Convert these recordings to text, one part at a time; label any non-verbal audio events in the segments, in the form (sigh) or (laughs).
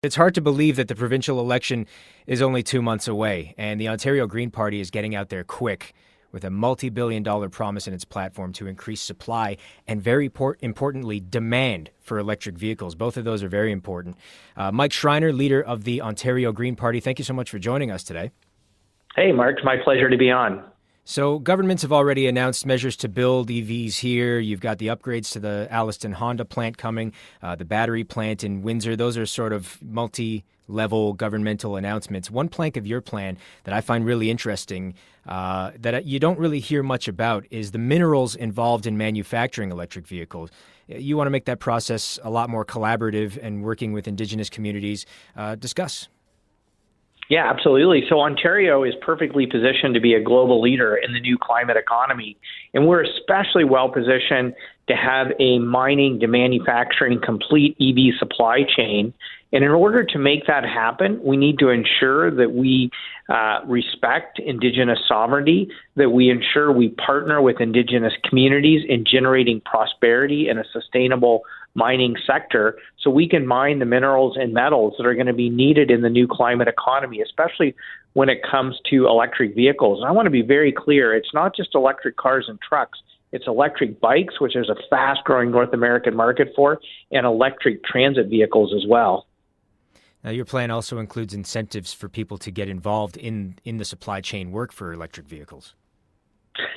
It's hard to believe that the provincial election is only two months away, and the Ontario Green Party is getting out there quick with a multi billion dollar promise in its platform to increase supply and, very importantly, demand for electric vehicles. Both of those are very important. Uh, Mike Schreiner, leader of the Ontario Green Party, thank you so much for joining us today. Hey, Mark, my pleasure to be on. So, governments have already announced measures to build EVs here. You've got the upgrades to the Alliston Honda plant coming, uh, the battery plant in Windsor. Those are sort of multi level governmental announcements. One plank of your plan that I find really interesting uh, that you don't really hear much about is the minerals involved in manufacturing electric vehicles. You want to make that process a lot more collaborative and working with Indigenous communities. Uh, discuss. Yeah, absolutely. So Ontario is perfectly positioned to be a global leader in the new climate economy. And we're especially well positioned to have a mining to manufacturing complete EV supply chain. And in order to make that happen, we need to ensure that we uh, respect Indigenous sovereignty, that we ensure we partner with Indigenous communities in generating prosperity and a sustainable mining sector so we can mine the minerals and metals that are going to be needed in the new climate economy, especially when it comes to electric vehicles. And I want to be very clear it's not just electric cars and trucks. It's electric bikes, which there's a fast growing North American market for, and electric transit vehicles as well. Now, your plan also includes incentives for people to get involved in, in the supply chain work for electric vehicles.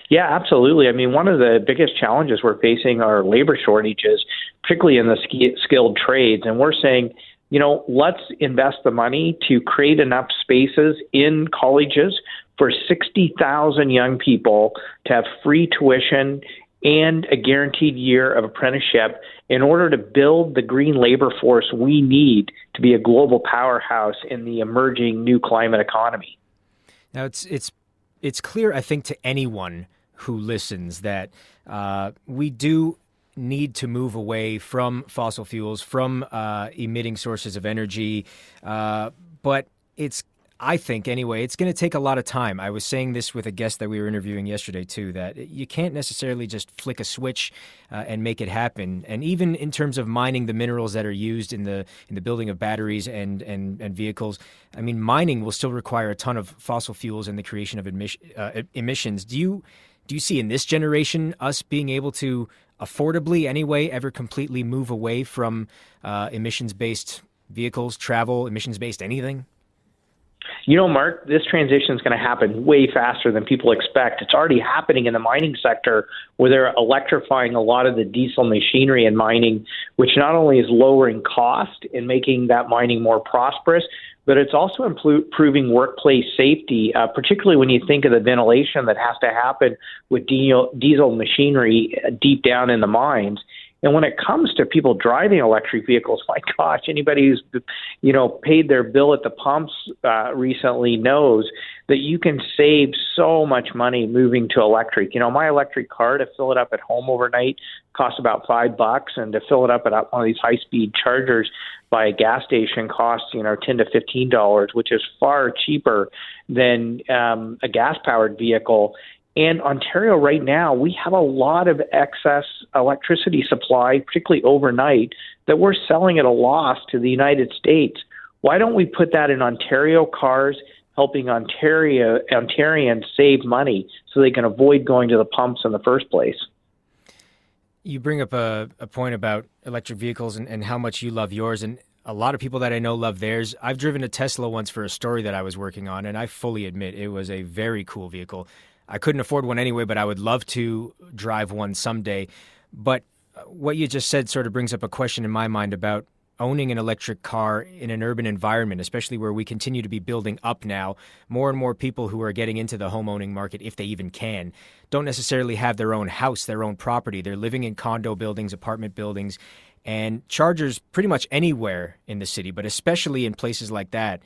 Yeah, absolutely. I mean, one of the biggest challenges we're facing are labor shortages, particularly in the skilled trades. And we're saying, you know, let's invest the money to create enough spaces in colleges for 60,000 young people to have free tuition and a guaranteed year of apprenticeship in order to build the green labor force we need to be a global powerhouse in the emerging new climate economy. Now, it's it's it's clear, I think, to anyone who listens that uh, we do need to move away from fossil fuels, from uh, emitting sources of energy. Uh, but it's I think anyway, it's going to take a lot of time. I was saying this with a guest that we were interviewing yesterday too. That you can't necessarily just flick a switch uh, and make it happen. And even in terms of mining the minerals that are used in the in the building of batteries and and, and vehicles, I mean, mining will still require a ton of fossil fuels and the creation of uh, emissions. Do you do you see in this generation us being able to affordably anyway ever completely move away from uh, emissions based vehicles, travel, emissions based anything? You know, Mark, this transition is going to happen way faster than people expect. It's already happening in the mining sector where they're electrifying a lot of the diesel machinery in mining, which not only is lowering cost and making that mining more prosperous, but it's also improving workplace safety, uh, particularly when you think of the ventilation that has to happen with diesel machinery uh, deep down in the mines. And when it comes to people driving electric vehicles, (laughs) my gosh, anybody who's you know paid their bill at the pumps uh, recently knows that you can save so much money moving to electric. You know, my electric car to fill it up at home overnight costs about five bucks, and to fill it up at one of these high-speed chargers by a gas station costs you know ten to fifteen dollars, which is far cheaper than um, a gas-powered vehicle. And Ontario, right now, we have a lot of excess electricity supply, particularly overnight, that we're selling at a loss to the United States. Why don't we put that in Ontario cars, helping Ontario Ontarians save money so they can avoid going to the pumps in the first place? You bring up a, a point about electric vehicles and, and how much you love yours. And a lot of people that I know love theirs. I've driven a Tesla once for a story that I was working on, and I fully admit it was a very cool vehicle. I couldn't afford one anyway, but I would love to drive one someday. But uh, what you just said sort of brings up a question in my mind about owning an electric car in an urban environment, especially where we continue to be building up now. More and more people who are getting into the home owning market, if they even can, don't necessarily have their own house, their own property. They're living in condo buildings, apartment buildings, and chargers pretty much anywhere in the city, but especially in places like that,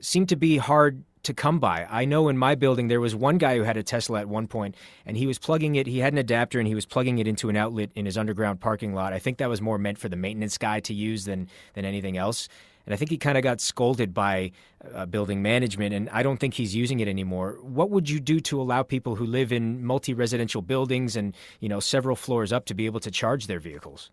seem to be hard to come by. I know in my building there was one guy who had a Tesla at one point, and he was plugging it. He had an adapter, and he was plugging it into an outlet in his underground parking lot. I think that was more meant for the maintenance guy to use than than anything else. And I think he kind of got scolded by uh, building management, and I don't think he's using it anymore. What would you do to allow people who live in multi-residential buildings and you know several floors up to be able to charge their vehicles?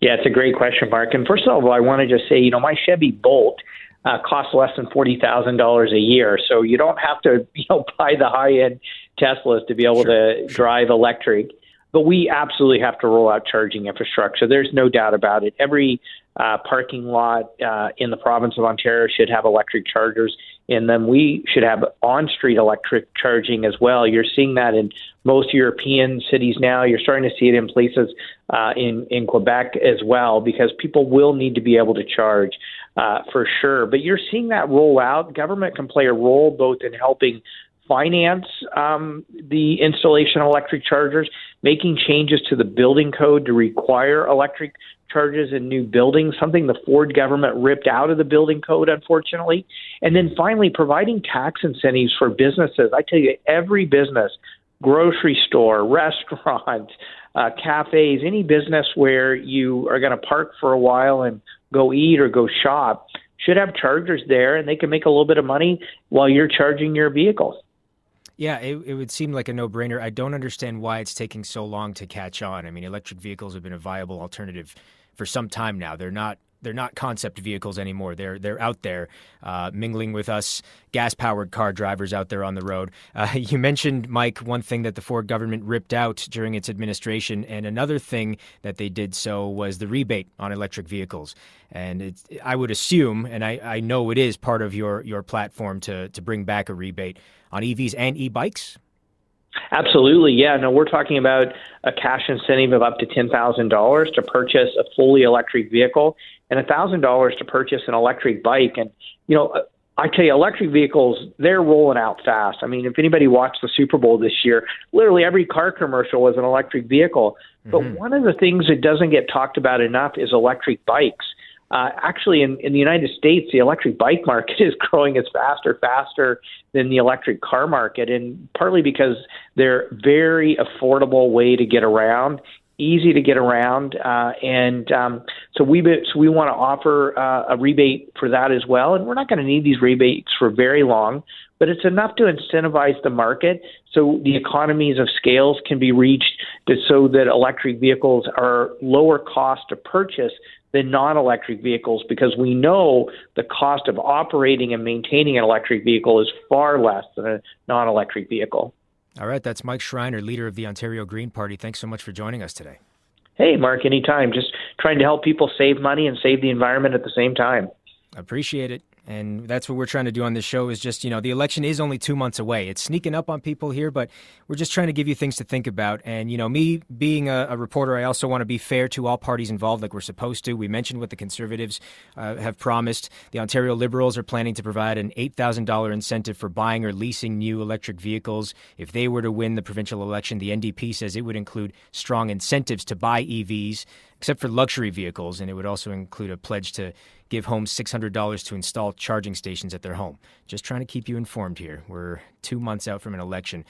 Yeah, it's a great question, Mark. And first of all, I want to just say, you know, my Chevy Bolt uh, costs less than forty thousand dollars a year, so you don't have to, (laughs) you know, buy the high end Teslas to be able sure, to sure. drive electric. But we absolutely have to roll out charging infrastructure. There's no doubt about it. Every uh, parking lot uh, in the province of Ontario should have electric chargers in them. We should have on street electric charging as well. You're seeing that in most European cities now. You're starting to see it in places uh, in, in Quebec as well because people will need to be able to charge. Uh, for sure. But you're seeing that roll out. Government can play a role both in helping finance um, the installation of electric chargers, making changes to the building code to require electric charges in new buildings, something the Ford government ripped out of the building code, unfortunately. And then finally, providing tax incentives for businesses. I tell you, every business, grocery store, (laughs) restaurant, uh, cafes, any business where you are going to park for a while and go eat or go shop should have chargers there and they can make a little bit of money while you're charging your vehicle. Yeah, it, it would seem like a no brainer. I don't understand why it's taking so long to catch on. I mean, electric vehicles have been a viable alternative for some time now. They're not they're not concept vehicles anymore. They're they're out there uh, mingling with us gas powered car drivers out there on the road. Uh, (laughs) you mentioned Mike one thing that the Ford government ripped out during its administration, and another thing that they did so was the rebate on electric vehicles. And I would assume, and I, I know it is part of your your platform to to bring back a rebate on EVs and e-bikes? Absolutely, yeah. No, we're talking about a cash incentive of up to ten thousand dollars to purchase a fully electric vehicle, and a thousand dollars to purchase an electric bike. And you know, I tell you, electric vehicles they're rolling out fast. I mean, if anybody watched the Super Bowl this year, literally every car commercial was an electric vehicle. Mm-hmm. But one of the things that doesn't get talked about enough is electric bikes uh, actually in, in the United States, the electric bike (laughs) market is growing as faster, faster than the electric car market, and partly because they're very affordable way to get around, easy to get around, uh, and um, so we so we want to offer uh, a rebate for that as well. And we're not going to need these rebates for very long, but it's enough to incentivize the market so the economies of scales can be reached, so that electric vehicles are lower cost to purchase than non electric vehicles because we know the cost of operating and maintaining an electric vehicle is far less than a non electric vehicle. All right, that's Mike Schreiner, leader of the Ontario Green Party. Thanks so much for joining us today. Hey, Mark, anytime. Just trying to help people save money and save the environment at the same time. Appreciate it and that's what we're trying to do on this show is just you know the election is only two months away. It's sneaking up on people here but we're just trying to give you things to think about. And you know me being a, a reporter i also want to be fair to all parties involved like we're supposed to. We mentioned what the conservatives uh, have promised. The ontario liberals are planning to provide an $8000 incentive for buying or leasing new electric vehicles. If they were to win the provincial election the ndp says it would include strong incentives to buy evs except for luxury vehicles, and it would also include a pledge to give homes $600 to install charging stations at their home. Just trying to keep you informed here. We're two months out from an election.